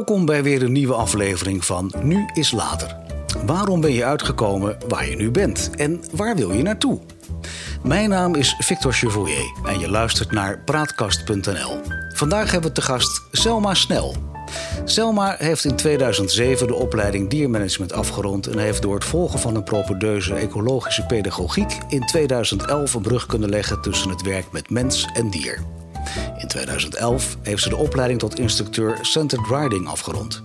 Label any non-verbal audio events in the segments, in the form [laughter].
Welkom bij weer een nieuwe aflevering van Nu is Later. Waarom ben je uitgekomen waar je nu bent en waar wil je naartoe? Mijn naam is Victor Chevoyer en je luistert naar Praatkast.nl. Vandaag hebben we te gast Selma Snel. Selma heeft in 2007 de opleiding diermanagement afgerond en heeft door het volgen van een propedeuse ecologische pedagogiek in 2011 een brug kunnen leggen tussen het werk met mens en dier. In 2011 heeft ze de opleiding tot instructeur Centered Riding afgerond.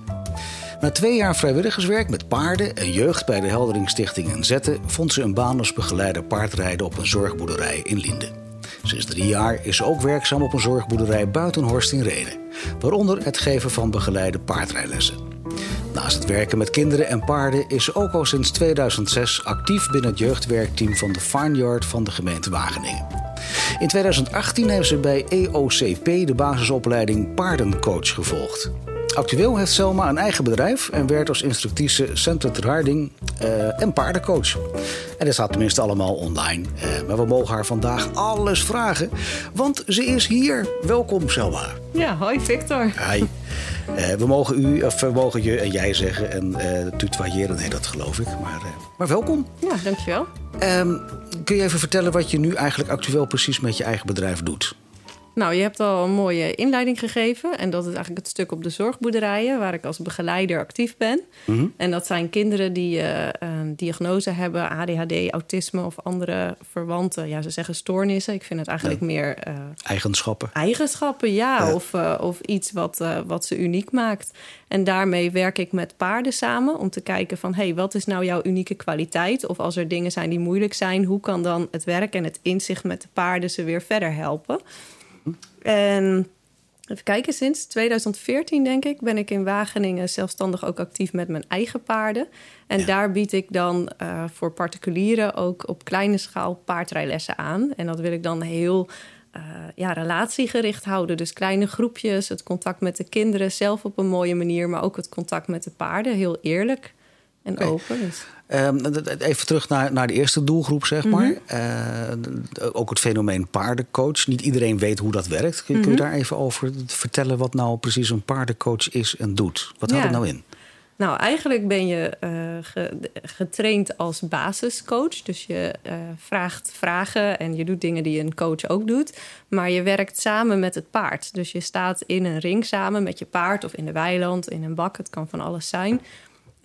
Na twee jaar vrijwilligerswerk met paarden en jeugd bij de Heldering Stichting in Zetten vond ze een baan als begeleider paardrijden op een zorgboerderij in Linden. Sinds drie jaar is ze ook werkzaam op een zorgboerderij buiten Horst in Renen, waaronder het geven van begeleide paardrijlessen. Naast het werken met kinderen en paarden is ze ook al sinds 2006 actief binnen het jeugdwerkteam van de Farnyard van de gemeente Wageningen. In 2018 heeft ze bij EOCP de basisopleiding paardencoach gevolgd. Actueel heeft Selma een eigen bedrijf en werkt als instructrice centered riding uh, en paardencoach. En dat staat tenminste allemaal online. Uh, maar we mogen haar vandaag alles vragen, want ze is hier. Welkom Selma. Ja, hoi Victor. Hi. Uh, we mogen u, of we mogen je en jij zeggen en uh, tutoyeren, nee dat geloof ik. Maar, maar welkom. Ja, dankjewel. Um, kun je even vertellen wat je nu eigenlijk actueel precies met je eigen bedrijf doet? Nou, je hebt al een mooie inleiding gegeven. En dat is eigenlijk het stuk op de zorgboerderijen, waar ik als begeleider actief ben. Mm -hmm. En dat zijn kinderen die uh, een diagnose hebben, ADHD, autisme of andere verwante, ja, ze zeggen stoornissen. Ik vind het eigenlijk ja. meer. Uh, eigenschappen. Eigenschappen, ja. ja. Of, uh, of iets wat, wat ze uniek maakt. En daarmee werk ik met paarden samen om te kijken van hé, hey, wat is nou jouw unieke kwaliteit? Of als er dingen zijn die moeilijk zijn, hoe kan dan het werk en het inzicht met de paarden ze weer verder helpen? En even kijken, sinds 2014 denk ik ben ik in Wageningen zelfstandig ook actief met mijn eigen paarden. En ja. daar bied ik dan uh, voor particulieren ook op kleine schaal paardrijlessen aan. En dat wil ik dan heel uh, ja, relatiegericht houden. Dus kleine groepjes, het contact met de kinderen zelf op een mooie manier, maar ook het contact met de paarden, heel eerlijk en okay. open. Dus. Um, even terug naar, naar de eerste doelgroep, zeg maar. Mm -hmm. uh, ook het fenomeen paardencoach. Niet iedereen weet hoe dat werkt. Kun, mm -hmm. kun je daar even over vertellen wat nou precies een paardencoach is en doet? Wat houdt ja. het nou in? Nou, eigenlijk ben je uh, ge getraind als basiscoach. Dus je uh, vraagt vragen en je doet dingen die een coach ook doet. Maar je werkt samen met het paard. Dus je staat in een ring samen met je paard of in de weiland, in een bak. Het kan van alles zijn.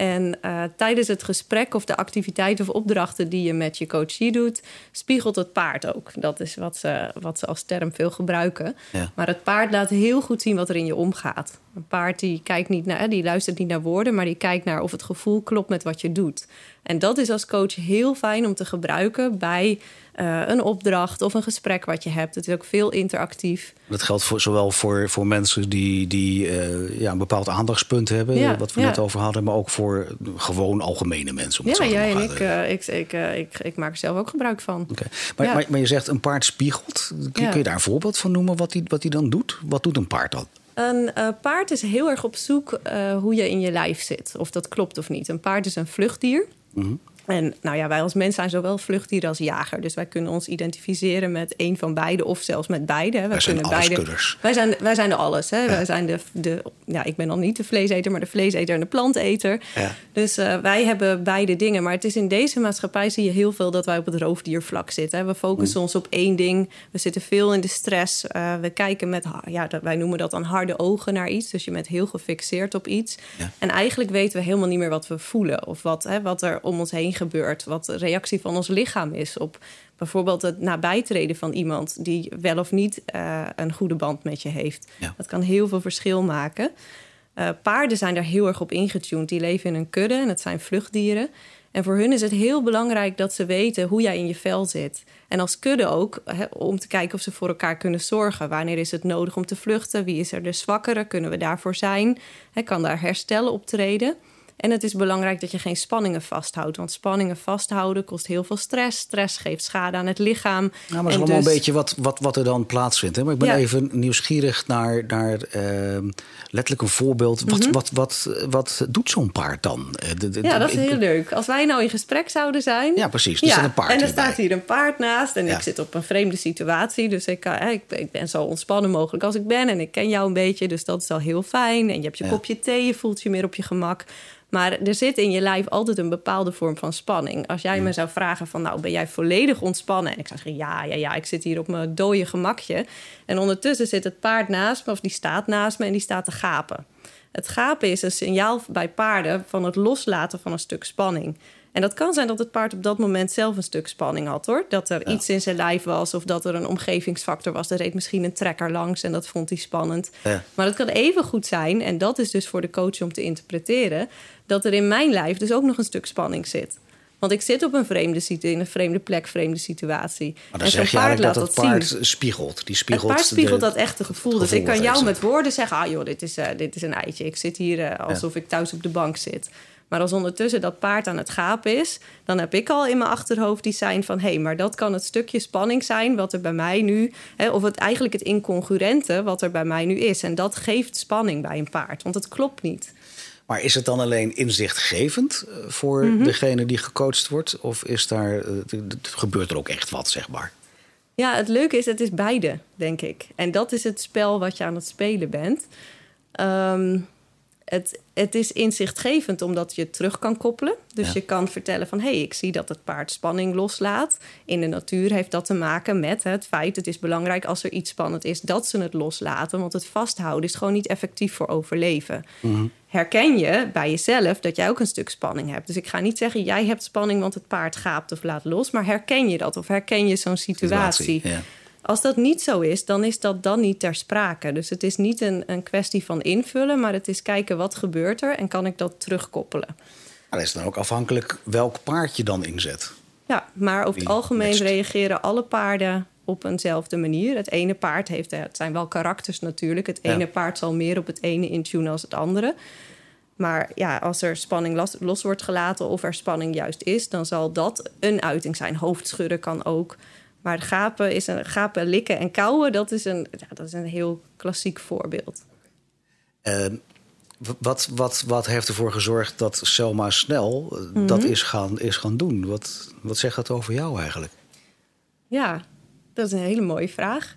En uh, tijdens het gesprek of de activiteiten of opdrachten die je met je coachie doet, spiegelt het paard ook. Dat is wat ze, wat ze als term veel gebruiken. Ja. Maar het paard laat heel goed zien wat er in je omgaat. Een paard die, kijkt niet naar, die luistert niet naar woorden, maar die kijkt naar of het gevoel klopt met wat je doet. En dat is als coach heel fijn om te gebruiken bij uh, een opdracht of een gesprek wat je hebt. Het is ook veel interactief. Dat geldt voor, zowel voor, voor mensen die, die uh, ja, een bepaald aandachtspunt hebben, ja, wat we ja. net over hadden, maar ook voor gewoon algemene mensen. ja, jij en ik, uh, ik, ik, ik, ik, maak er zelf ook gebruik van. Okay. Maar, maar, maar, je zegt een paard spiegelt. Kun, je daar een voorbeeld van noemen wat hij wat dan doet? Wat doet een paard dan? Een uh, paard is heel erg op zoek uh, hoe je in je lijf zit. Of dat klopt of niet. Een paard is een vluchtdier. Mm -hmm. En nou ja, wij als mens zijn zowel vluchtdier als jager. Dus wij kunnen ons identificeren met een van beide of zelfs met beide. Wij, wij kunnen zijn beide. Wij zijn, wij zijn de alles. Hè? Ja. Wij zijn de, de, ja, ik ben dan niet de vleeseter, maar de vleeseter en de planteter. Ja. Dus uh, wij hebben beide dingen. Maar het is in deze maatschappij zie je heel veel dat wij op het roofdiervlak zitten. Hè? We focussen mm. ons op één ding. We zitten veel in de stress. Uh, we kijken met, ja, wij noemen dat dan harde ogen naar iets. Dus je bent heel gefixeerd op iets. Ja. En eigenlijk weten we helemaal niet meer wat we voelen. Of wat, hè, wat er om ons heen gebeurt. Wat de reactie van ons lichaam is op bijvoorbeeld het nabijtreden van iemand die wel of niet uh, een goede band met je heeft. Ja. Dat kan heel veel verschil maken. Uh, paarden zijn daar heel erg op ingetuned. Die leven in een kudde en het zijn vluchtdieren. En voor hun is het heel belangrijk dat ze weten hoe jij in je vel zit. En als kudde ook, om te kijken of ze voor elkaar kunnen zorgen. Wanneer is het nodig om te vluchten? Wie is er de zwakkere? Kunnen we daarvoor zijn? Hè, kan daar herstel optreden? En het is belangrijk dat je geen spanningen vasthoudt. Want spanningen vasthouden kost heel veel stress. Stress geeft schade aan het lichaam. Nou, maar dat is allemaal dus... een beetje wat, wat, wat er dan plaatsvindt. Hè? Maar ik ben even nieuwsgierig naar, naar uh, letterlijk een voorbeeld. Wat, mm wat, wat, wat doet zo'n paard dan? Eh, de, de, ja, dat is heel leuk. Als wij nou in gesprek zouden zijn. Ja, precies. Er ja, een paard en er staat hier een paard naast. En ik zit op een vreemde situatie. Dus ik, ik, ik, ben zo ontspannen mogelijk als ik ben. En ik ken jou een beetje. Dus dat is al heel fijn. En je hebt je kopje thee. Je voelt je meer op je gemak. Maar er zit in je lijf altijd een bepaalde vorm van spanning. Als jij me zou vragen van, nou, ben jij volledig ontspannen? En ik zou zeggen, ja, ja, ja, ik zit hier op mijn dode gemakje. En ondertussen zit het paard naast me, of die staat naast me en die staat te gapen. Het gapen is een signaal bij paarden van het loslaten van een stuk spanning. En dat kan zijn dat het paard op dat moment zelf een stuk spanning had hoor. Dat er iets in zijn lijf was of dat er een omgevingsfactor was. Er reed misschien een trekker langs en dat vond hij spannend. Ja. Maar het kan even goed zijn, en dat is dus voor de coach om te interpreteren, dat er in mijn lijf dus ook nog een stuk spanning zit. Want ik zit op een vreemde situatie, in een vreemde plek, vreemde situatie. Maar dan en zeg je eigenlijk dat het paard spiegelt. Die spiegelt. Het paard spiegelt dat echte gevoel. dus ik kan jou met woorden zeggen: ah joh, dit is, uh, dit is een eitje. Ik zit hier uh, alsof ik thuis op de bank zit. Maar als ondertussen dat paard aan het gapen is, dan heb ik al in mijn achterhoofd die zijn van hé, hey, maar dat kan het stukje spanning zijn wat er bij mij nu, hè, of het eigenlijk het incongruente wat er bij mij nu is. En dat geeft spanning bij een paard, want het klopt niet. Maar is het dan alleen inzichtgevend eh, voor mhm. degene die gecoacht wordt? Of is daar, eh, gebeurt er ook echt wat, zeg maar? Ja, het leuke is, het is beide, denk ik. En dat is het spel wat je aan het spelen bent. Um, het, het is inzichtgevend omdat je terug kan koppelen. Dus je kan vertellen van... hé, hey, ik zie dat het paard spanning loslaat. In de natuur heeft dat te maken met het feit... het is belangrijk als er iets spannend is dat ze het loslaten. Want het vasthouden is gewoon niet effectief voor overleven. Mhm. Herken je bij jezelf dat jij ook een stuk spanning hebt. Dus ik ga niet zeggen, jij hebt spanning want het paard gaapt of laat los. Maar herken je dat of herken je zo'n situatie? situatie ja. Als dat niet zo is, dan is dat dan niet ter sprake. Dus het is niet een, een kwestie van invullen, maar het is kijken wat gebeurt er en kan ik dat terugkoppelen. Maar dat is dan ook afhankelijk welk paard je dan inzet. Ja, maar over het algemeen reageren alle paarden op eenzelfde manier. Het ene paard heeft, het zijn wel karakters natuurlijk. Het ene paard zal meer op het ene intunen als het andere. Maar ja, als er spanning los, los, wordt gelaten of er spanning juist is, dan zal dat een uiting zijn. Hoofdschudden kan ook. Maar gapen, is een, gapen, likken en kauwen, dat is een, ja, dat is een heel klassiek voorbeeld. Uh, wat, wat, wat heeft ervoor gezorgd dat Selma snel mm dat is gaan, is gaan doen? Wat, wat zegt dat over jou eigenlijk? Ja, dat is een hele mooie vraag.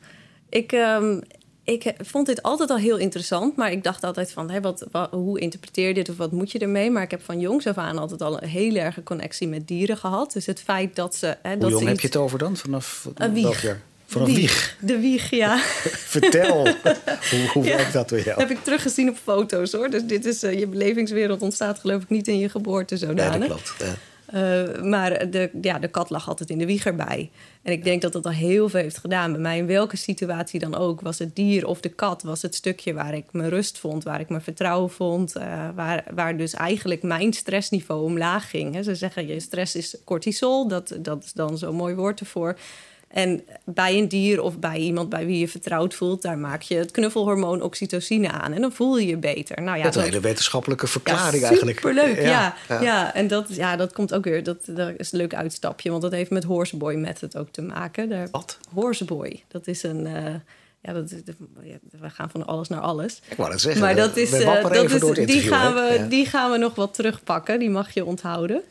Ik, um, ik vond dit altijd al heel interessant, maar ik dacht altijd van, hé, wat, hoe interpreteer je dit of wat moet je ermee? Maar ik heb van jongs af aan altijd al een hele erge connectie met dieren gehad. Dus het feit dat ze... Hè, hoe dat jong heb je het over dan? Vanaf een wieg. Vanaf wieg. wieg. De wieg, ja. [laughs] Vertel, [laughs] hoe, hoe werkt dat bij jou? Heb ik teruggezien op foto's hoor. Dus dit is, uh, je belevingswereld ontstaat geloof ik niet in je geboorte zodanig. Ja, dat klopt. Ja. Uh, maar de, ja, de kat lag altijd in de wieg erbij. En ik denk dat dat al heel veel heeft gedaan bij mij. In welke situatie dan ook. Was het dier of de kat was het stukje waar ik me rust vond. Waar ik me vertrouwen vond. Uh, waar, waar dus eigenlijk mijn stressniveau omlaag ging. Ze zeggen je stress is cortisol. Dat, dat is dan zo'n mooi woord ervoor. En bij een dier of bij iemand bij wie je vertrouwd voelt, daar maak je het knuffelhormoon oxytocine aan. En dan voel je je beter. Nou ja, dat is een hele wetenschappelijke verklaring ja, eigenlijk. Superleuk, ja, ja, ja. en dat, ja, dat komt ook weer, dat, dat is een leuk uitstapje, want dat heeft met horseboy method ook te maken. Daar, Wat? Horseboy, dat is een. Uh, ja, dat, we gaan van alles naar alles. Ik wou het zeggen. Maar dat is, uh, dat is die, gaan we, die gaan we nog wat terugpakken. Die mag je onthouden.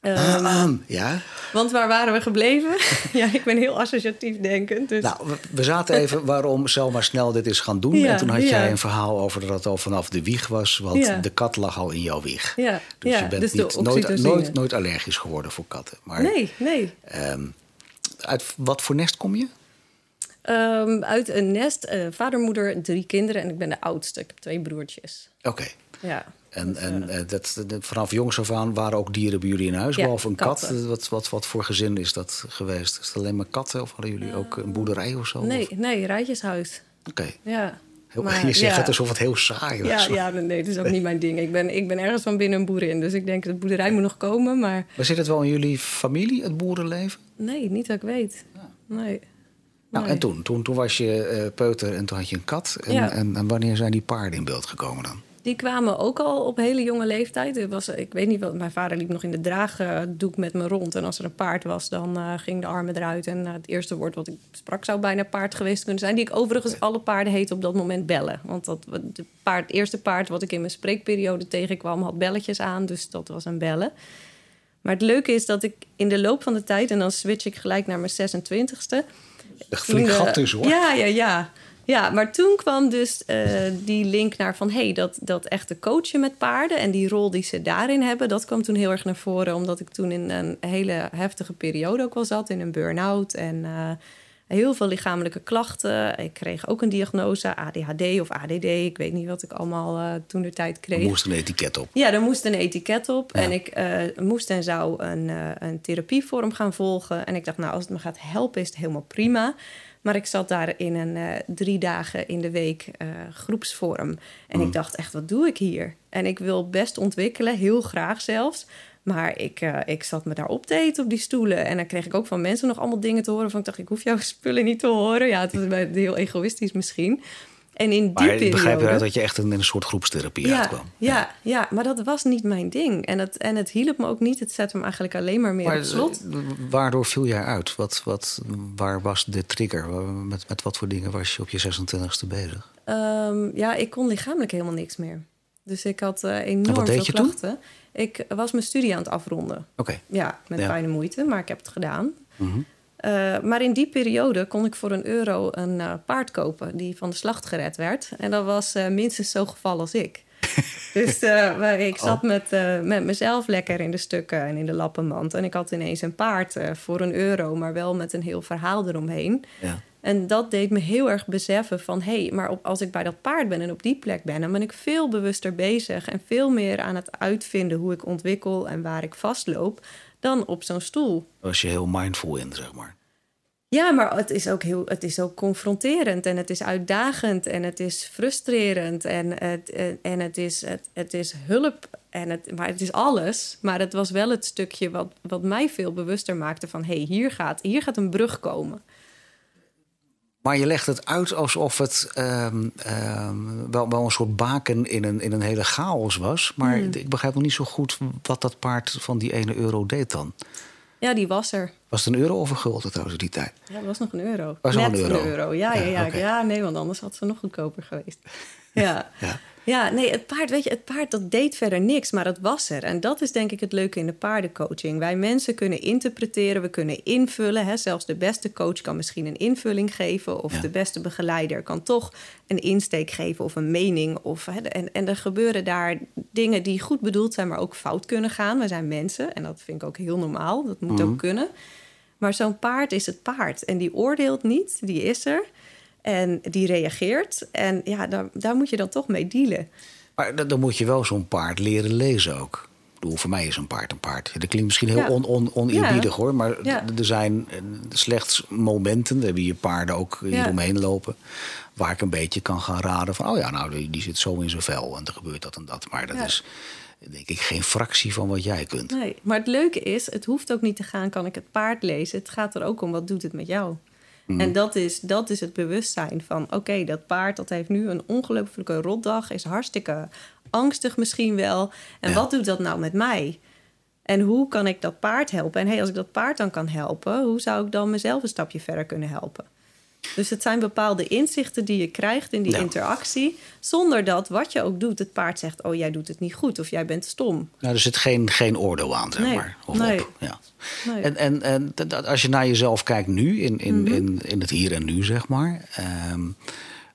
Um, ja. Want waar waren we gebleven? [laughs] ja, ik ben heel associatief denkend. Dus. Nou, we, zaten even waarom Selma snel dit is gaan doen. en toen had jij een verhaal over dat het al vanaf de wieg was. Want de kat lag al in jouw wieg. Ja. Dus je bent dus niet, nooit, nooit, nooit, allergisch geworden voor katten. Maar, nee, nee. Um, uit wat voor nest kom je? Um, uit een nest, uh, vader, moeder, drie kinderen en ik ben de oudste. Ik heb twee broertjes. Oké. Ja. En, en uh, dat, vanaf jongs af aan waren ook dieren bij jullie in huis, behalve een kat. Wat, wat, wat voor gezin is dat geweest? Is het alleen maar katten of hadden jullie ook een boerderij of zo? Nee, nee rijtjeshuis. Oké. Ja. maar, [laughs] je zegt het alsof het heel saai was. Ja, ja nee, dat is ook niet mijn ding. Ik ben, ik ben ergens van binnen een boerin. Dus ik denk dat de boerderij moet nog komen. Maar... maar zit het wel in jullie familie, het boerenleven? Nee, niet dat ik weet. Nee. Nou, en toen? toen? Toen was je uh, peuter en toen had je een kat. En, en, en wanneer zijn die paarden in beeld gekomen dan? Die kwamen ook al op hele jonge leeftijd. Het was, ik weet niet wat, mijn vader liep nog in de draagdoek met me rond. En als er een paard was, dan uh, ging de armen eruit. En uh, het eerste woord wat ik sprak zou bijna paard geweest kunnen zijn. Die ik overigens alle paarden heet op dat moment bellen. Want dat, de paard, het eerste paard wat ik in mijn spreekperiode tegenkwam, had belletjes aan. Dus dat was een bellen. Maar het leuke is dat ik in de loop van de tijd, en dan switch ik gelijk naar mijn 26ste. Echt flink gat tussen hoor. Ja, ja, ja. Ja, maar toen kwam dus uh, die link naar van... hé, hey, dat, dat echte coachen met paarden en die rol die ze daarin hebben... dat kwam toen heel erg naar voren... omdat ik toen in een hele heftige periode ook wel zat... in een burn-out en uh, heel veel lichamelijke klachten. Ik kreeg ook een diagnose, ADHD of ADD. Ik weet niet wat ik allemaal uh, toen de tijd kreeg. Er moest een etiket op. Ja, er moest een etiket op. Ja. En ik moest en zou een, een therapievorm gaan volgen. En ik dacht, nou, als het me gaat helpen, is het helemaal prima... Maar ik zat daar in een uh, drie dagen in de week uh, groepsvorm. En mm. ik dacht echt, wat doe ik hier? En ik wil best ontwikkelen, heel graag zelfs. Maar ik, uh, ik zat me daar op te eten op die stoelen. En dan kreeg ik ook van mensen nog allemaal dingen te horen. Van ik dacht, ik hoef jouw spullen niet te horen. Ja, het was heel egoïstisch misschien. En in die maar periode... begrijp dat je echt in een soort groepstherapie ja, uitkwam? Ja, ja, ja, maar dat was niet mijn ding. En het, en het hielp me ook niet. Het zette me eigenlijk alleen maar meer maar, op slot. Waardoor viel jij uit? Wat, wat, waar was de trigger? Met, met wat voor dingen was je op je 26e bezig? Um, ja, ik kon lichamelijk helemaal niks meer. Dus ik had uh, enorm veel klachten. Toen? Ik was mijn studie aan het afronden. Oké. Okay. Ja, met Ja. fijne moeite, maar ik heb het gedaan. Mhm. Uh, maar in die periode kon ik voor een euro een uh, paard kopen die van de slacht gered werd. En dat was uh, minstens zo geval als ik. [laughs] dus ik zat oh. met, met mezelf lekker in de stukken en in de lappenmand. En ik had ineens een paard voor een euro, maar wel met een heel verhaal eromheen. Ja. En dat deed me heel erg beseffen van... hé, hey, maar op, als ik bij dat paard ben en op die plek ben... dan ben ik veel bewuster bezig en veel meer aan het uitvinden... hoe ik ontwikkel en waar ik vastloop dan op zo'n stoel. Was je heel mindful in, zeg maar. Ja, maar het is ook heel, het is ook confronterend en het is uitdagend en het is frustrerend en het, en het, is, het, het is hulp. En het, maar het is alles. Maar het was wel het stukje wat, wat mij veel bewuster maakte van hé, hey, hier, gaat, hier gaat een brug komen. Maar je legt het uit alsof het um, um, wel, wel een soort baken in een, in een hele chaos was. Maar Hmm. ik begrijp nog niet zo goed wat dat paard van die ene euro deed dan. Ja, die was er. Was het een euro of een gulden trouwens die tijd? Ja, dat was nog een euro. Was nog Net een euro? Ja, ja, Ja, ja, oké. ja, nee, want anders had ze nog goedkoper geweest. [laughs] Ja. Ja. Ja, nee, het paard, weet je, het paard dat deed verder niks, maar het was er. En dat is denk ik het leuke in de paardencoaching. Wij mensen kunnen interpreteren, we kunnen invullen. Hè. Zelfs de beste coach kan misschien een invulling geven... of Ja. de beste begeleider kan toch een insteek geven of een mening. Of, hè, en, en er gebeuren daar dingen die goed bedoeld zijn, maar ook fout kunnen gaan. We zijn mensen en dat vind ik ook heel normaal. Dat moet Mhm. ook kunnen. Maar zo'n paard is het paard en die oordeelt niet, die is er... En die reageert. En ja, daar, daar moet je dan toch mee dealen. Maar dan- moet je wel zo'n paard leren lezen ook. Ik bedoel, voor mij is een paard een paard. Dat klinkt misschien heel Ja. on, on, oneerbiedig hoor. Maar Ja. er zijn eh, slechts momenten, we hebben hier paarden ook hier Ja. omheen lopen... waar ik een beetje kan gaan raden van... oh ja, nou, die, die zit zo in zijn vel en er gebeurt dat en dat. Maar dat is denk ik geen fractie van wat jij kunt. Nee, maar het leuke is, het hoeft ook niet te gaan, kan ik het paard lezen. Het gaat er ook om, wat doet het met jou? Mhm. En dat is, dat is het bewustzijn van, oké, dat paard dat heeft nu een ongelooflijke rotdag, is hartstikke angstig misschien wel. En Ja. wat doet dat nou met mij? En hoe kan ik dat paard helpen? En hey, als ik dat paard dan kan helpen, hoe zou ik dan mezelf een stapje verder kunnen helpen? Dus het zijn bepaalde inzichten die je krijgt in die interactie, zonder dat wat je ook doet, het paard zegt: Oh, jij doet het niet goed of jij bent stom. Nou, er zit geen, geen oordeel aan, zeg Nee, maar. Of nee. op. Ja. Nee. En, en, en dat- als je naar jezelf kijkt nu, in, in, Mhm. in, in het hier en nu, zeg maar. ehm,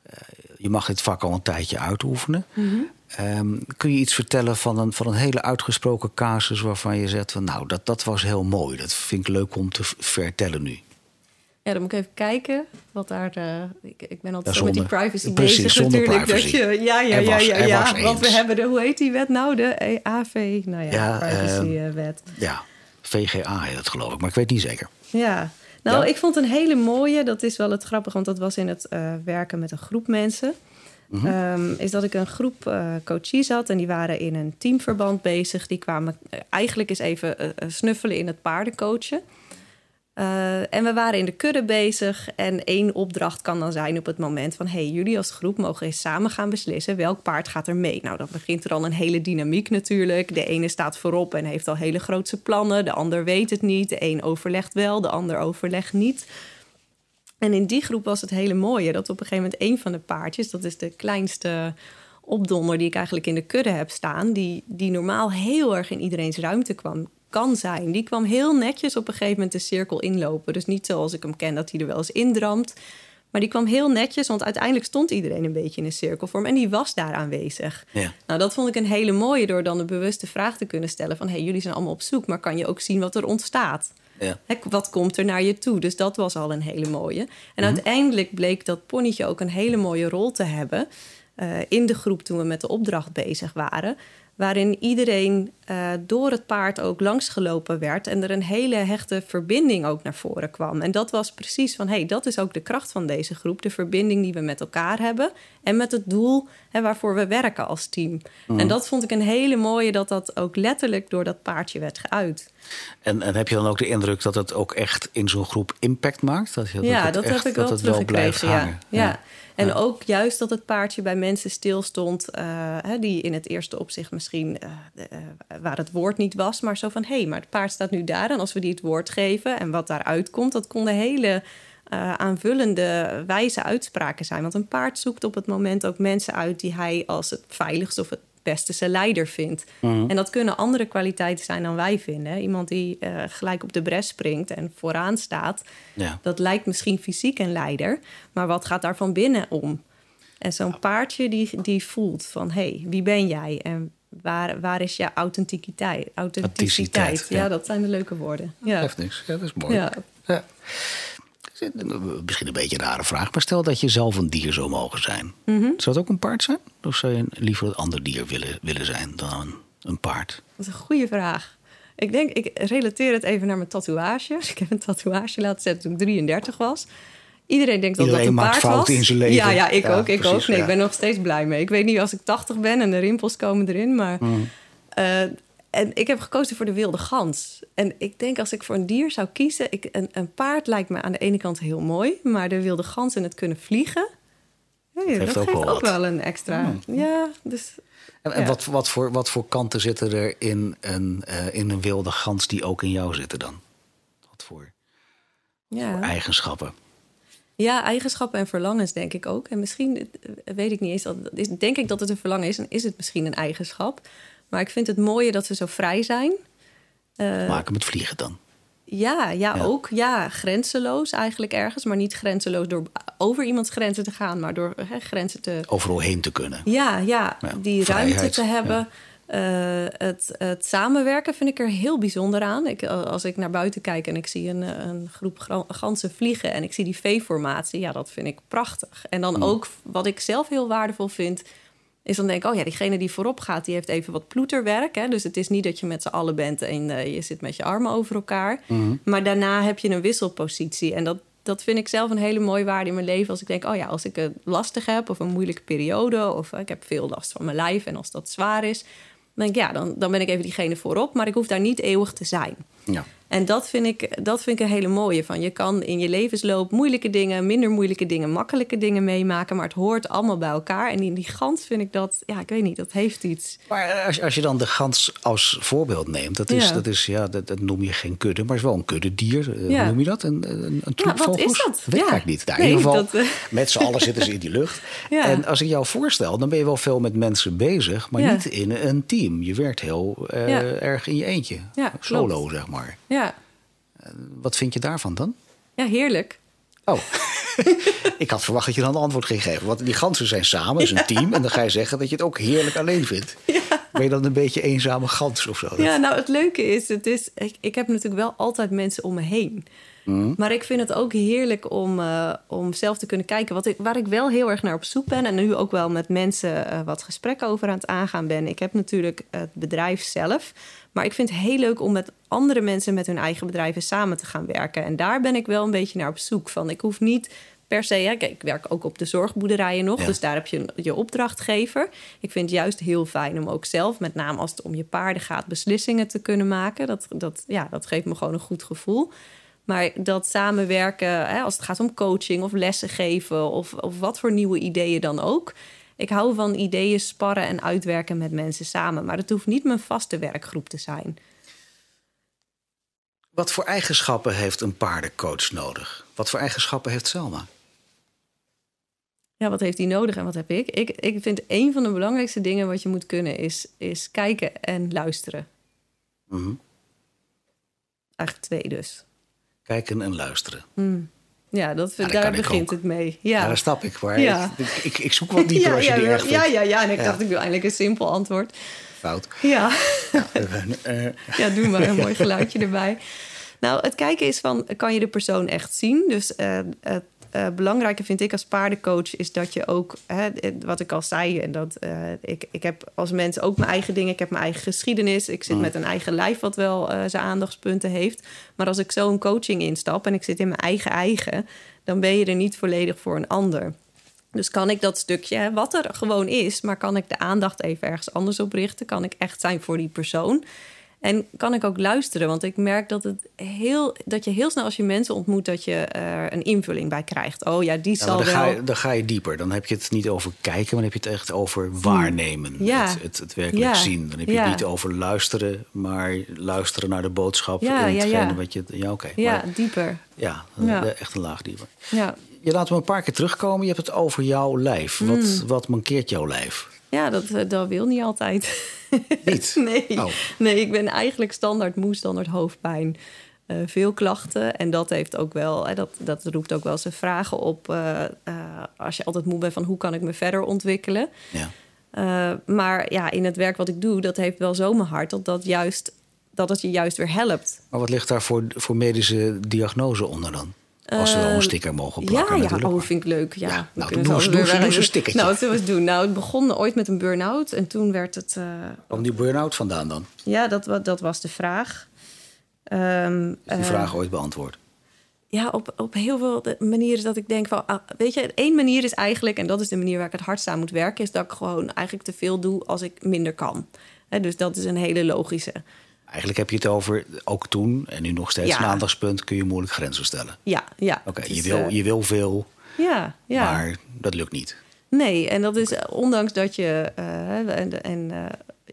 eh, je mag dit vak al een tijdje uitoefenen. Mhm. Ehm, kun je iets vertellen van een, van een hele uitgesproken casus waarvan je zegt van nou, dat, dat was heel mooi. Dat vind ik leuk om te vertellen nu. Ja, dan moet ik even kijken wat daar. eh, ik, ik ben altijd Ja, zo met die privacy precies, bezig natuurlijk. privacy. Dat je, ja, ja, ja, was- ja, Want we hebben de, hoe heet die wet nou? De E- AV, nou ja, Ja, privacywet. Ja, VGA heet het geloof ik, maar ik weet niet zeker. Ja. Nou, Ja. ik vond een hele mooie. Dat is wel het grappige, want dat was in het eh, werken met een groep mensen. Mhm. Ehm, is dat ik een groep eh coaches had en die waren in een teamverband bezig. Die kwamen eh, eigenlijk eens even eh, eh, snuffelen in het paardencoachen. Uh, en we waren in de kudde bezig. En één opdracht kan dan zijn op het moment van: hey, jullie als groep mogen eens samen gaan beslissen welk paard gaat er mee. Nou, dan begint er al een hele dynamiek natuurlijk. De ene staat voorop en heeft al hele grootse plannen. De ander weet het niet. De een overlegt wel, de ander overlegt niet. En in die groep was het hele mooie dat op een gegeven moment één van de paardjes, dat is de kleinste opdonder die ik eigenlijk in de kudde heb staan, die, die normaal heel erg in iedereen's ruimte kwam, kan zijn. Die kwam heel netjes op een gegeven moment de cirkel inlopen. Dus niet zoals ik hem ken, dat hij er wel eens indramt. Maar die kwam heel netjes, want uiteindelijk stond iedereen een beetje in een cirkelvorm. En die was daar aanwezig. Ja. Nou, dat vond ik een hele mooie door dan de bewuste vraag te kunnen stellen: van hé, hey, jullie zijn allemaal op zoek, maar kan je ook zien wat er ontstaat? Ja. wat komt er naar je toe? Dus dat was al een hele mooie. En mhm. uiteindelijk bleek dat ponytje ook een hele mooie rol te hebben. Uh, in de groep toen we met de opdracht bezig waren waarin iedereen uh, door het paard ook langsgelopen werd en er een hele hechte verbinding ook naar voren kwam. En dat was precies van, hé, hey, dat is ook de kracht van deze groep, de verbinding die we met elkaar hebben en met het doel hè, waarvoor we werken als team. Mm. En dat vond ik een hele mooie, dat dat ook letterlijk door dat paardje werd geuit. En, en heb je dan ook de indruk dat het ook echt in zo'n groep impact maakt? Dat je, dat ja, dat heb ik wel teruggekregen. Ja. ja. En ook juist dat het paardje bij mensen stilstond, uh, die in het eerste opzicht misschien uh, waar het woord niet was, maar zo van hé, hey, maar het paard staat nu daar en als we die het woord geven en wat daaruit komt, dat konden hele aanvullende wijze uitspraken zijn. Want een paard zoekt op het moment ook mensen uit die hij als het veiligst of het beste zijn leider vindt. Mhm. En dat kunnen andere kwaliteiten zijn dan wij vinden. Iemand die uh, gelijk op de bres springt en vooraan staat, ja. dat lijkt misschien fysiek een leider, maar wat gaat daar van binnen om? En zo'n paardje die, die voelt van hé, hey, wie ben jij? En waar, waar is je authenticiteit? Authenticiteit, ja. ja. dat zijn de leuke woorden. Ja. Heftig, ja, dat is mooi. Ja. ja. Misschien een beetje een rare vraag, maar stel dat je zelf een dier zou mogen zijn. Mhm. Zou het ook een paard zijn? Of zou je liever een ander dier willen, willen zijn dan een paard? Dat is een goede vraag. Ik denk, ik relateer het even naar mijn tatoeage. [laughs] Ik heb een tatoeage laten zetten toen ik 33 was. Iedereen denkt dat Iedereen dat een paard was. in zijn leven. Ja, ja ik ook. Ik ook. Nee, ik ben nog steeds blij mee. Ik weet niet als ik 80 ben en de rimpels komen erin, maar. Mm. Uh, en ik heb gekozen voor de wilde gans. En ik denk als ik voor een dier zou kiezen... Ik, een, een paard lijkt me aan de ene kant heel mooi... maar de wilde gans en het kunnen vliegen... Hey, dat, geeft ook, wel, een extra... Ja, dus... En, en wat, wat, voor, wat voor kanten zitten er in een, uh, in een wilde gans die ook in jou zitten dan? Wat voor, ja. voor eigenschappen? Ja, eigenschappen en verlangens denk ik ook. En misschien eh, weet ik niet eens, dat, denk ik dat het een verlangen is... en is het misschien een eigenschap... Maar ik vind het mooie dat ze zo vrij zijn. Uh, Maken met vliegen dan? Ja, ja, ook. Ja, grenzeloos eigenlijk ergens. Maar niet grenzeloos door over iemands grenzen te gaan, maar door grenzen te. Overal heen te kunnen. Ja, ja, die ruimte te hebben. Uh, het, het, samenwerken vind ik er heel bijzonder aan. Ik, als ik naar buiten kijk en ik zie een, een groep ganzen vliegen en ik zie die V-formatie, ja, dat vind ik prachtig. En dan mm. ook wat ik zelf heel waardevol vind, is dan denk ik, oh ja, diegene die voorop gaat, die heeft even wat ploeterwerk. Hè? Dus het is niet dat je met z'n allen bent en uh, je zit met je armen over elkaar. Mhm. Maar daarna heb je een wisselpositie. En dat, dat vind ik zelf een hele mooie waarde in mijn leven. Als ik denk, oh ja, als ik het lastig heb of een moeilijke periode... of ik heb veel last van mijn lijf en als dat zwaar is... dan denk ik, ja, dan, dan ben ik even diegene voorop. Maar ik hoef daar niet eeuwig te zijn. Ja. En dat vind, ik, dat vind ik een hele mooie. Van je kan in je levensloop moeilijke dingen, minder moeilijke dingen, makkelijke dingen meemaken. Maar het hoort allemaal bij elkaar. En in die gans vind ik dat, ja, ik weet niet, dat heeft iets. Maar als, als je dan de gans als voorbeeld neemt, dat is, ja. Dat, is ja, dat, dat, noem je geen kudde, maar is wel een kuddedier. Eh, ja. Hoe noem je dat? Een, een, een troep ja, wat is dat? weet ik niet. Nou, in ieder geval, dat, uh... met z'n allen [laughs] zitten ze in die lucht. ja. En als ik jou voorstel, dan ben je wel veel met mensen bezig, maar niet in een team. Je werkt heel uh, erg in je eentje. Solo, klopt. zeg maar. Ja. Wat vind je daarvan dan? Ja, heerlijk. Oh, [laughs] ik had verwacht dat je dan een antwoord ging geven. Want die ganzen zijn samen, is een team. En dan ga je zeggen dat je het ook heerlijk alleen vindt. Ja. Ben je dan een beetje eenzame gans of zo? Ja, nou het leuke is, het is ik, ik heb natuurlijk wel altijd mensen om me heen. Mhm. Maar ik vind het ook heerlijk om, uh, om zelf te kunnen kijken. Wat ik, waar ik wel heel erg naar op zoek ben. En nu ook wel met mensen uh, wat gesprekken over aan het aangaan ben. Ik heb natuurlijk het bedrijf zelf. Maar ik vind het heel leuk om met andere mensen met hun eigen bedrijven samen te gaan werken. En daar ben ik wel een beetje naar op zoek van. Ik hoef niet per se. Hè, kijk, ik werk ook op de zorgboerderijen nog. Dus daar heb je je opdrachtgever. Ik vind het juist heel fijn om ook zelf, met name als het om je paarden gaat, beslissingen te kunnen maken. Dat, dat, ja, dat geeft me gewoon een goed gevoel. Maar dat samenwerken, hè, als het gaat om coaching of lessen geven of, of wat voor nieuwe ideeën dan ook. Ik hou van ideeën sparren en uitwerken met mensen samen. Maar het hoeft niet mijn vaste werkgroep te zijn. Wat voor eigenschappen heeft een paardencoach nodig? Wat voor eigenschappen heeft Selma? Ja, wat heeft hij nodig en wat heb ik? ik? Ik vind een van de belangrijkste dingen wat je moet kunnen is, is kijken en luisteren. Mm Eigenlijk twee dus. Kijken en luisteren. Mm. Ja, dat, daar begint het mee. Ja. ja, daar stap ik voor. Ja. Ik, ik, ik, zoek wat dieper als je die erg Ja, ja, ja. En ik dacht, ik doe eindelijk een simpel antwoord. Fout. Ja. ja, [laughs] doe maar een [laughs] mooi geluidje erbij. Nou, het kijken is van, kan je de persoon echt zien? Dus uh, het uh, belangrijke vind ik als paardencoach is dat je ook, hè, wat ik al zei, en dat uh, ik, ik heb als mens ook mijn eigen dingen. Ik heb mijn eigen geschiedenis. Ik zit mm. met een eigen lijf wat wel uh, zijn aandachtspunten heeft. Maar als ik zo een coaching instap en ik zit in mijn eigen eigen, dan ben je er niet volledig voor een ander. Dus kan ik dat stukje, wat er gewoon is, maar kan ik de aandacht even ergens anders op richten? Kan ik echt zijn voor die persoon? En kan ik ook luisteren? Want ik merk dat, het heel, dat je heel snel als je mensen ontmoet... dat je er een invulling bij krijgt. Oh ja, die zal dan wel... Ga je, dan ga je dieper. Dan heb je het niet over kijken, maar dan heb je het echt over waarnemen. Ja. Het, het, het werkelijk zien. Dan heb je het niet over luisteren, maar luisteren naar de boodschap. Ja, en ja, ja. Wat je, ja, oké. Ja, dieper. Ja, echt een laag dieper. Ja. Je laat me een paar keer terugkomen. Je hebt het over jouw lijf. Wat, mm. wat mankeert jouw lijf? Ja, dat, eh, dat wil niet altijd. [laughs] Niet? nee. Oh. nee, ik ben eigenlijk standaard moe, standaard hoofdpijn. Uh, veel klachten. En dat heeft ook wel, hè, dat, dat roept ook wel zijn vragen op. Uh, uh, als je altijd moe bent van hoe kan ik me verder ontwikkelen. Ja. maar ja, in het werk wat ik doe, dat heeft wel zo mijn hart dat dat juist dat het je juist weer helpt. Maar wat ligt daar voor, voor medische diagnose onder dan? Als we wel een ehm, sticker mogen plakken ja. Ja, oh, vind ik leuk. Ja, ja nou, doe, eens, doe, doe een stickertje. Nou, we doen? Nou, het begon ooit met een burn-out. En toen werd het... Uh, Kwam die burn-out vandaan dan? Ja, dat, dat was de vraag. Um, Is die vraag ooit beantwoord? Ja, op, op heel veel manieren dat ik denk van... Ah, weet je, één manier is eigenlijk... en dat is de manier waar ik het hardst aan moet werken... is dat ik gewoon eigenlijk te veel doe als ik minder kan. He, dus dat is een hele logische. Eigenlijk heb je het over, ook toen en nu nog steeds een aandachtspunt, kun je moeilijk grenzen stellen. Ja, ja. Oké, je, wil, je wil veel, ja, ja. maar dat lukt niet. Nee, en dat is ondanks dat je uh, en, en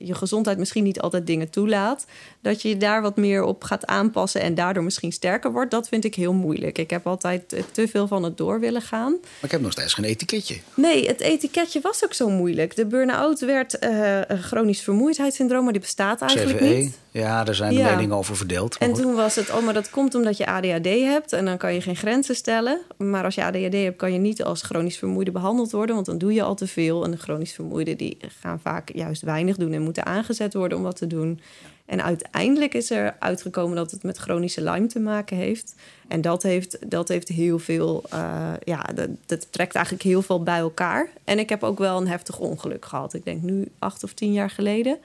je gezondheid misschien niet altijd dingen toelaat, dat je daar wat meer op gaat aanpassen en daardoor misschien sterker wordt, dat vind ik heel moeilijk. Ik heb altijd te veel van het door willen gaan. Maar ik heb nog steeds geen etiketje. Nee, het etiketje was ook zo moeilijk. De burn-out werd uh, chronisch vermoeidheidssyndroom, maar die bestaat eigenlijk CVE. niet. Ja, daar zijn de ja. meningen over verdeeld. En toen was het, oh, maar dat komt omdat je ADHD hebt en dan kan je geen grenzen stellen. Maar als je ADHD hebt, kan je niet als chronisch vermoeide behandeld worden, want dan doe je al te veel. En de chronisch vermoeide die gaan vaak juist weinig doen en moeten aangezet worden om wat te doen. En uiteindelijk is er uitgekomen dat het met chronische Lyme te maken heeft. En dat heeft, dat heeft heel veel, uh, ja, dat, dat, trekt eigenlijk heel veel bij elkaar. En ik heb ook wel een heftig ongeluk gehad. Ik denk nu acht of tien jaar geleden.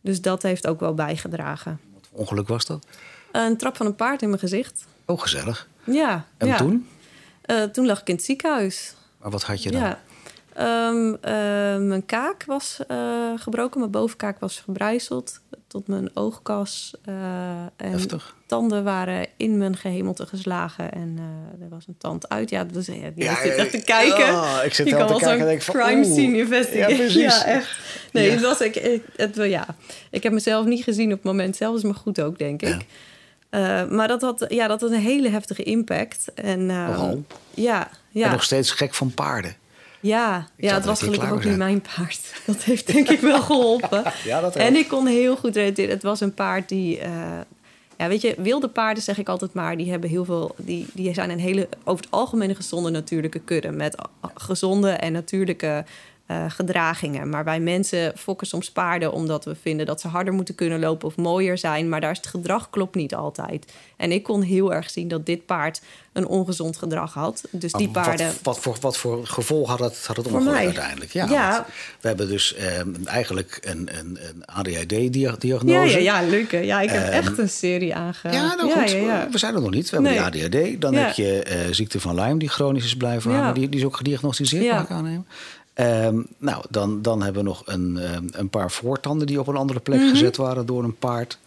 Dus dat heeft ook wel bijgedragen. Wat voor ongeluk was dat? Een trap van een paard in mijn gezicht. Oh, gezellig. Ja. En ja. toen? Uh, toen lag ik in het ziekenhuis. Maar wat had je dan? Ja. Um, uh, mijn kaak was uh, gebroken, mijn bovenkaak was verbrijzeld tot mijn oogkas. Uh, en Heftig. tanden waren in mijn gehemelte geslagen en er was een tand uit. Ja, dus, ja, die ja, zit echt te kijken. Oh, ik zit te kijken en denk van... Crime scene investigation. [laughs] Ja, precies. Ja, echt. Nee, ja. Het was, ik, ik, het, ja. ik heb mezelf niet gezien op het moment zelf. is maar goed ook, denk ik. Uh, maar dat had, ja, dat had een hele heftige impact. En, uh, oh. ja, ja. En nog steeds gek van paarden. Ja, ja het was gelukkig ook niet mijn paard. [laughs] Dat heeft denk ik wel geholpen. [laughs] ja, dat en ik kon heel goed relateren. Het was een paard die... Uh, ja, weet je, wilde paarden zeg ik altijd maar, die hebben heel veel, die, die zijn een hele, over het algemeen een gezonde natuurlijke kudde. Met gezonde en natuurlijke uh, gedragingen. Maar wij mensen fokken soms paarden omdat we vinden dat ze harder moeten kunnen lopen of mooier zijn. Maar daar is het gedrag klopt niet altijd. En ik kon heel erg zien dat dit paard een ongezond gedrag had. Dus die paarden. Wat, wat, voor, wat voor gevolg had het, had het uiteindelijk? Ja. ja. We hebben dus eh, eigenlijk een, een, een ADHD-diagnose. Ja, ja, ja. Ja, ik heb um, echt een serie aangehaald. Ja, nou goed. Ja, ja, we zijn er nog niet. We hebben ADHD. Dan heb je uh, ziekte van Lyme, die chronisch is blijven hangen. Die, die is ook gediagnosticeerd, mag ik aannemen. Um, nou, dan, dan hebben we nog een, um, een paar voortanden die op een andere plek mm -hmm. gezet waren door een paard.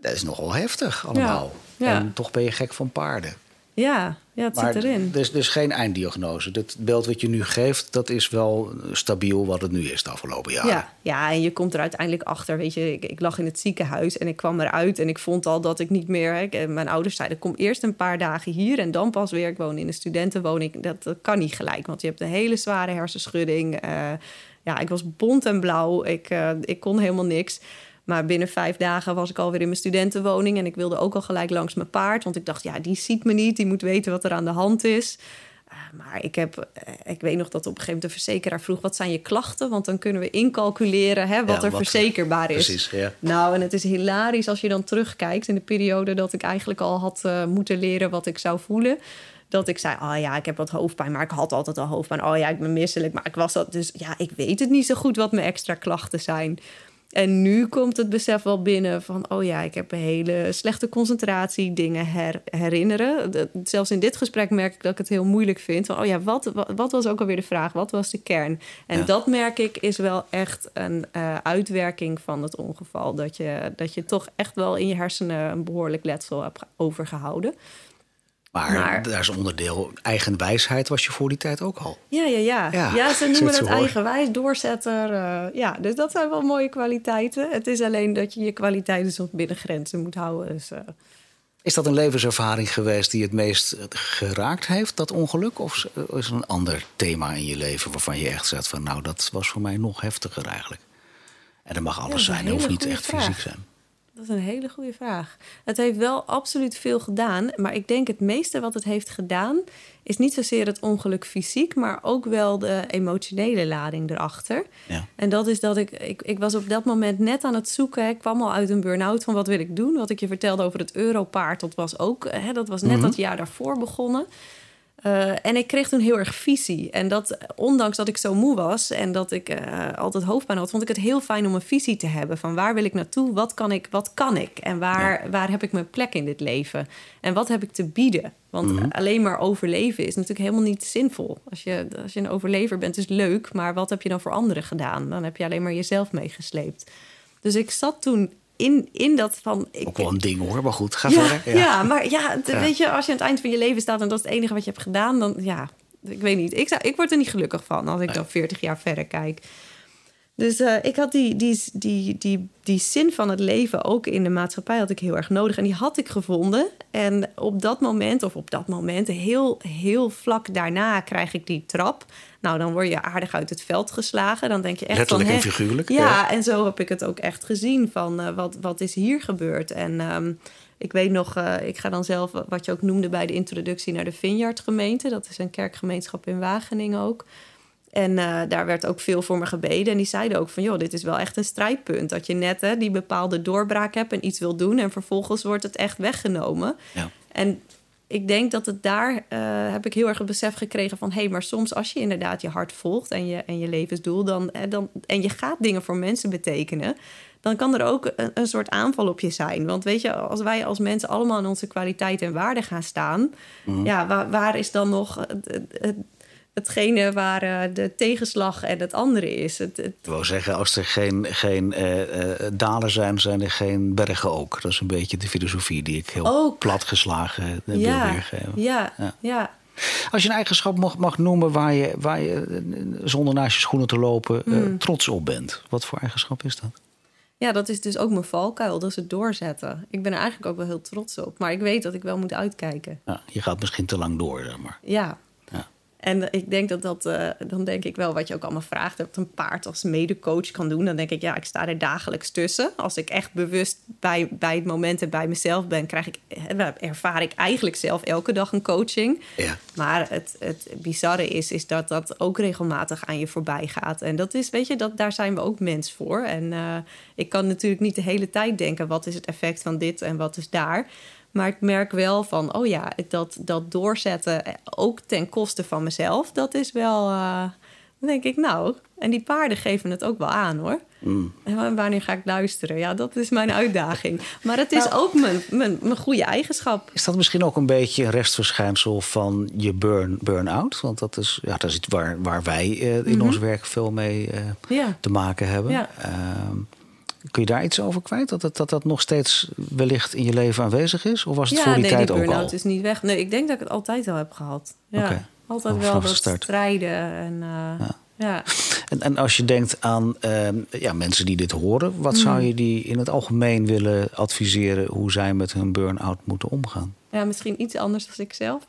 Dat is nogal heftig allemaal. En toch ben je gek van paarden. Ja, ja het maar zit erin. Dus, dus geen einddiagnose. Het beeld wat je nu geeft, dat is wel stabiel wat het nu is de afgelopen jaren. Ja, ja en je komt er uiteindelijk achter. Weet je, ik, ik lag in het ziekenhuis en ik kwam eruit en ik vond al dat ik niet meer. Hè, mijn ouders zeiden: kom eerst een paar dagen hier en dan pas weer. Ik woon in een studentenwoning. Dat, dat kan niet gelijk, want je hebt een hele zware hersenschudding. Uh, ja, ik was bont en blauw. Ik, uh, ik kon helemaal niks. Maar binnen vijf dagen was ik alweer in mijn studentenwoning. En ik wilde ook al gelijk langs mijn paard. Want ik dacht, ja, die ziet me niet. Die moet weten wat er aan de hand is. Uh, maar ik, heb, uh, ik weet nog dat op een gegeven moment de verzekeraar vroeg... wat zijn je klachten? Want dan kunnen we incalculeren hè, wat ja, er wat, verzekerbaar is. Precies, ja. Nou, en het is hilarisch als je dan terugkijkt... in de periode dat ik eigenlijk al had uh, moeten leren wat ik zou voelen dat ik zei: Oh ja, ik heb wat hoofdpijn, maar ik had altijd al hoofdpijn. Oh ja, ik ben misselijk, maar ik was dat. Dus ja, ik weet het niet zo goed wat mijn extra klachten zijn. En nu komt het besef wel binnen van, oh ja, ik heb een hele slechte concentratie, dingen her, herinneren. Zelfs in dit gesprek merk ik dat ik het heel moeilijk vind. Van, oh ja, wat, wat, wat, was ook alweer de vraag? Wat was de kern? En ja. dat merk ik is wel echt een uh, uitwerking van het ongeval. Dat je, dat je toch echt wel in je hersenen een behoorlijk letsel hebt overgehouden. Maar, maar, daar is onderdeel eigen wijsheid was je voor die tijd ook al. Ja, ja, ja. Ja, ja ze noemen het eigenwijs, doorzetter. Uh, ja, dus dat zijn wel mooie kwaliteiten. Het is alleen dat je je kwaliteiten soms binnen grenzen moet houden. Dus, uh... Is dat een levenservaring geweest die het meest geraakt heeft, dat ongeluk? Of is er een ander thema in je leven waarvan je echt zegt van... nou, dat was voor mij nog heftiger eigenlijk? En dat mag alles ja, zijn, het hoeft niet echt vraag. fysiek zijn. Dat is een hele goede vraag. Het heeft wel absoluut veel gedaan. Maar ik denk het meeste wat het heeft gedaan... is niet zozeer het ongeluk fysiek... maar ook wel de emotionele lading erachter. Ja. En dat is dat ik, ik... Ik was op dat moment net aan het zoeken. Ik kwam al uit een burn-out van wat wil ik doen. Wat ik je vertelde over het Europaard. Dat was ook... Hè, dat was net mm-hmm. dat jaar daarvoor begonnen. Uh, en ik kreeg toen heel erg visie. En dat, ondanks dat ik zo moe was en dat ik uh, altijd hoofdpijn had, vond ik het heel fijn om een visie te hebben. Van waar wil ik naartoe? Wat kan ik? Wat kan ik? En waar, ja. waar heb ik mijn plek in dit leven? En wat heb ik te bieden? Want mm -hmm. alleen maar overleven is natuurlijk helemaal niet zinvol. Als je, als je een overlever bent, is leuk. Maar wat heb je dan voor anderen gedaan? Dan heb je alleen maar jezelf meegesleept. Dus ik zat toen in, in dat van... Ik, Ook wel een ding hoor, maar goed, ga ja, verder. Ja, ja maar ja, ja, weet je, als je aan het eind van je leven staat... en dat is het enige wat je hebt gedaan, dan ja, ik weet niet. Ik, zou, ik word er niet gelukkig van als ik nee. dan 40 jaar verder kijk. Dus uh, ik had die, die, die, die, die zin van het leven ook in de maatschappij had ik heel erg nodig. En die had ik gevonden. En op dat moment, of op dat moment, heel, heel vlak daarna krijg ik die trap. Nou, dan word je aardig uit het veld geslagen. Dan denk je echt Letterlijk van... en figuurlijk. Ja, ja, en zo heb ik het ook echt gezien van uh, wat, wat is hier gebeurd. En um, ik weet nog, uh, ik ga dan zelf, wat je ook noemde bij de introductie naar de Vineyard gemeente. Dat is een kerkgemeenschap in Wageningen ook. En uh, daar werd ook veel voor me gebeden. En die zeiden ook van, joh, dit is wel echt een strijdpunt. Dat je net hè, die bepaalde doorbraak hebt en iets wil doen... en vervolgens wordt het echt weggenomen. Ja. En ik denk dat het daar uh, heb ik heel erg het besef gekregen van... hé, hey, maar soms als je inderdaad je hart volgt en je, en je levensdoel... Dan, hè, dan, en je gaat dingen voor mensen betekenen... dan kan er ook een, een, soort aanval op je zijn. Want weet je, als wij als mensen allemaal in onze kwaliteit en waarde gaan staan... Mm. ja, waar, waar, is dan nog... Het, het, hetgene waar uh, de tegenslag en het andere is. Het, het... Ik wou zeggen, als er geen, geen uh, uh, dalen zijn, zijn er geen bergen ook. Dat is een beetje de filosofie die ik heel ook. platgeslagen wil ja, weergeven. Ja, ja. ja. Als je een eigenschap mag, mag noemen waar je, waar je zonder naast je schoenen te lopen mm. trots op bent. Wat voor eigenschap is dat? Ja, dat is dus ook mijn valkuil, dat is het doorzetten. Ik ben er eigenlijk ook wel heel trots op. Maar ik weet dat ik wel moet uitkijken. Ja, je gaat misschien te lang door, zeg maar. Ja, en ik denk dat dat, uh, dan denk ik wel wat je ook allemaal vraagt, dat een paard als medecoach kan doen. Dan denk ik, ja, ik sta er dagelijks tussen. Als ik echt bewust bij, bij het moment en bij mezelf ben, krijg ik, ervaar ik eigenlijk zelf elke dag een coaching. Ja. Maar het, het bizarre is, is dat dat ook regelmatig aan je voorbij gaat. En dat is, weet je, dat, daar zijn we ook mens voor. En uh, ik kan natuurlijk niet de hele tijd denken, wat is het effect van dit en wat is daar. Maar ik merk wel van, oh ja, dat, dat doorzetten, ook ten koste van mezelf, dat is wel, uh, dan denk ik, nou, en die paarden geven het ook wel aan hoor. Mm. En wanneer ga ik luisteren? Ja, dat is mijn uitdaging. Maar het is nou, ook mijn, mijn, mijn goede eigenschap. Is dat misschien ook een beetje een restverschijnsel van je burn, burn-out? Want dat is, ja, dat is iets waar, waar wij uh, in mm -hmm. ons werk veel mee uh, ja. te maken hebben. Ja. Uh, Kun je daar iets over kwijt? Dat dat, dat dat nog steeds wellicht in je leven aanwezig is? Of was het voor die nee, tijd die ook al? is niet weg. Nee, ik denk dat ik het altijd al heb gehad. Ja, altijd wel dat strijden en... Uh, ja. ja. [laughs] En, en als je denkt aan ehm, ja, mensen die dit horen, wat zou mm. je die in het algemeen willen adviseren hoe zij met hun burn-out moeten omgaan? Ja, misschien iets anders dan ik zelf.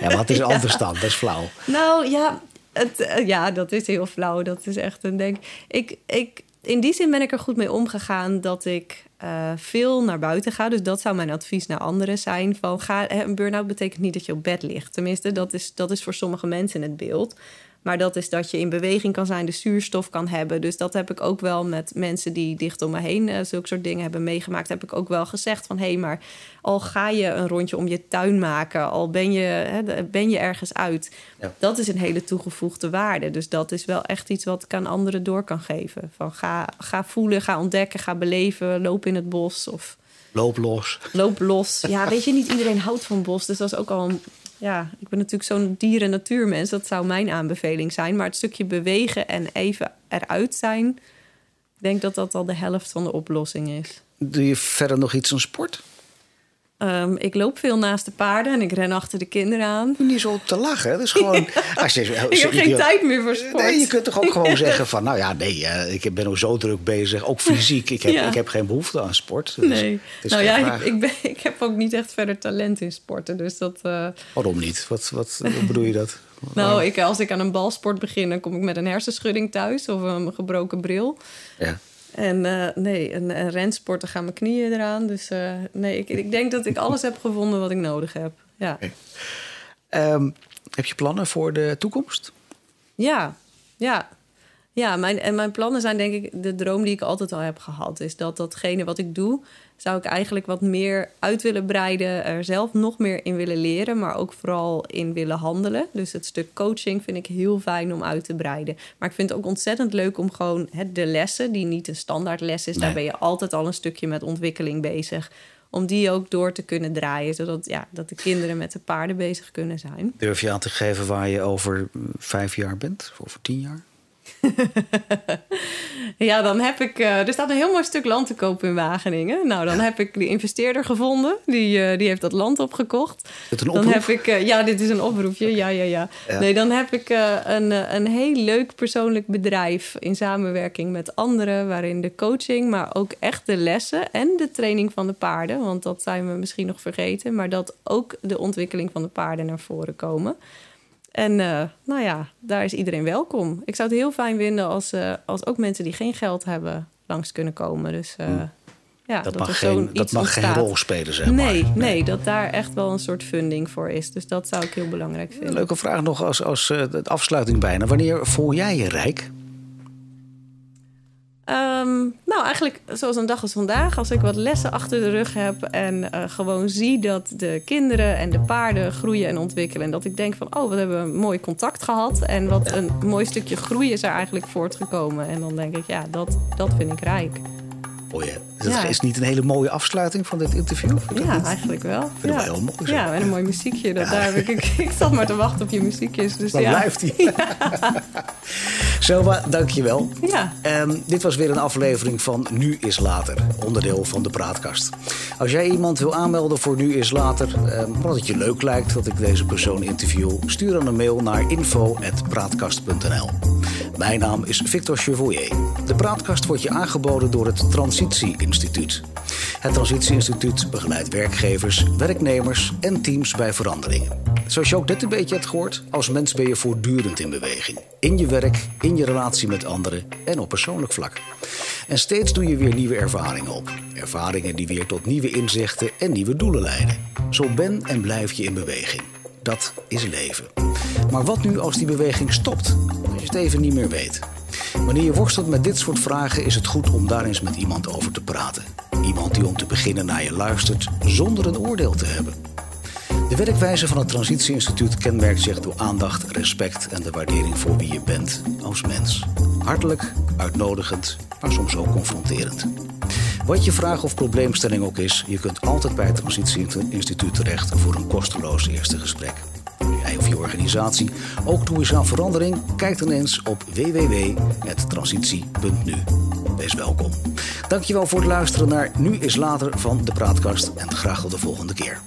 Ja, wat is [laughs] anders dan? Dat is flauw. Nou ja, het, eh, ja, dat is heel flauw. Dat is echt een denk. Ik, ik, in die zin ben ik er goed mee omgegaan dat ik uh, veel naar buiten ga. Dus dat zou mijn advies naar anderen zijn. Van ga, een burn-out betekent niet dat je op bed ligt. Tenminste, dat is, dat is voor sommige mensen het beeld. Maar dat is dat je in beweging kan zijn, de zuurstof kan hebben. Dus dat heb ik ook wel met mensen die dicht om me heen uh, zulke soort dingen hebben meegemaakt. Heb ik ook wel gezegd van hé, hey, maar al ga je een rondje om je tuin maken, al ben je, hè, ben je ergens uit. Dat is een hele toegevoegde waarde. Dus dat is wel echt iets wat ik aan anderen door kan geven. Van ga, ga voelen, ga ontdekken, ga beleven, loop in het bos of. Loop los. Loop los. [laughs] Ja, weet je, niet iedereen houdt van bos. Dus dat is ook al een ja, ik ben natuurlijk zo'n dieren-natuurmens. Dat zou mijn aanbeveling zijn. Maar het stukje bewegen en even eruit zijn... ik denk dat dat al de helft van de oplossing is. Doe je verder nog iets aan sport? Um, ik loop veel naast de paarden en ik ren achter de kinderen aan. Niet zo op te lachen. Dat is gewoon. Als je, ik heb geen tijd meer voor sport. Nee, je kunt toch ook [laughs] gewoon zeggen van, nou ja, nee, uh, ik ben nog zo druk bezig, ook fysiek. Ik heb, ik heb geen behoefte aan sport. Dus nee. Nou ja, ik, ik, ben, ik heb ook niet echt verder talent in sporten, dus dat. Uh... Waarom niet? Wat, wat, wat bedoel je dat? [laughs] nou, ik, als ik aan een balsport begin, dan kom ik met een hersenschudding thuis of een gebroken bril. Ja. En uh, nee, een, een rensporten gaan mijn knieën eraan. Dus uh, nee, ik, ik, denk dat ik alles heb gevonden wat ik nodig heb. Ja. Um, heb je plannen voor de toekomst? Ja, ja. Ja, mijn, en mijn plannen zijn denk ik de droom die ik altijd al heb gehad. Is dat datgene wat ik doe, zou ik eigenlijk wat meer uit willen breiden. Er zelf nog meer in willen leren, maar ook vooral in willen handelen. Dus het stuk coaching vind ik heel fijn om uit te breiden. Maar ik vind het ook ontzettend leuk om gewoon hè, de lessen, die niet een standaard les is, daar ben je altijd al een stukje met ontwikkeling bezig om die ook door te kunnen draaien. Zodat ja, dat de kinderen met de paarden bezig kunnen zijn. Durf je aan te geven waar je over vijf jaar bent? Of over tien jaar? [laughs] ja, dan heb ik. Uh, er staat een heel mooi stuk land te kopen in Wageningen. Nou, dan heb ik die investeerder gevonden. Die, uh, die heeft dat land opgekocht. Is een oproep? Dan heb ik. Uh, ja, dit is een oproepje. Ja, ja, ja. Nee, dan heb ik een, een heel leuk persoonlijk bedrijf in samenwerking met anderen. Waarin de coaching, maar ook echt de lessen en de training van de paarden. Want dat zijn we misschien nog vergeten. Maar dat ook de ontwikkeling van de paarden naar voren komen. En uh, nou ja, daar is iedereen welkom. Ik zou het heel fijn vinden als, uh, als ook mensen die geen geld hebben langs kunnen komen. Dus uh, hmm. ja, dat, dat mag, geen, dat mag geen rol spelen, zeg nee, maar. Nee, dat daar echt wel een soort funding voor is. Dus dat zou ik heel belangrijk vinden. Leuke vraag nog als, als afsluiting bijna. Wanneer voel jij je rijk? Um, nou, eigenlijk zoals een dag als vandaag, als ik wat lessen achter de rug heb en uh, gewoon zie dat de kinderen en de paarden groeien en ontwikkelen. En dat ik denk van, oh, we hebben een mooi contact gehad en wat een mooi stukje groei is er eigenlijk voortgekomen. En dan denk ik, ja, dat, dat vind ik rijk. Oh ja. Dat is niet een hele mooie afsluiting van dit interview? Ja, eigenlijk wel. Vind ja. wel heel mooi. Ja, en een mooi muziekje. Dat daar ik, [laughs] ik, ik zat maar te wachten op je muziekjes. Dus Dan ja. blijft hij. [laughs] Ja. [laughs] Selma, dankjewel. Ja. Um, dit was weer een aflevering van Nu is Later. Onderdeel van de Praatkast. Als jij iemand wil aanmelden voor Nu is Later... Um, omdat het je leuk lijkt dat ik deze persoon interview... stuur dan een mail naar info.praatkast.nl Mijn naam is Victor Chevoyer. De Praatkast wordt je aangeboden door het Transitie Instituut. Het Transitieinstituut begeleidt werkgevers, werknemers en teams bij veranderingen. Zoals je ook net een beetje hebt gehoord, als mens ben je voortdurend in beweging. In je werk, in je relatie met anderen en op persoonlijk vlak. En steeds doe je weer nieuwe ervaringen op. Ervaringen die weer tot nieuwe inzichten en nieuwe doelen leiden. Zo ben en blijf je in beweging. Dat is leven. Maar wat nu als die beweging stopt? Als je het even niet meer weet. Wanneer je worstelt met dit soort vragen is het goed om daar eens met iemand over te praten. Iemand die om te beginnen naar je luistert zonder een oordeel te hebben. De werkwijze van het Transitieinstituut kenmerkt zich door aandacht, respect en de waardering voor wie je bent als mens. Hartelijk, uitnodigend, maar soms ook confronterend. Wat je vraag of probleemstelling ook is, je kunt altijd bij het Transitieinstituut terecht voor een kosteloos eerste gesprek. Of je organisatie ook toe is aan verandering? Kijk dan eens op www.transitie.nu. Wees welkom. Dankjewel voor het luisteren naar Nu is Later van de Praatkast en graag tot de volgende keer.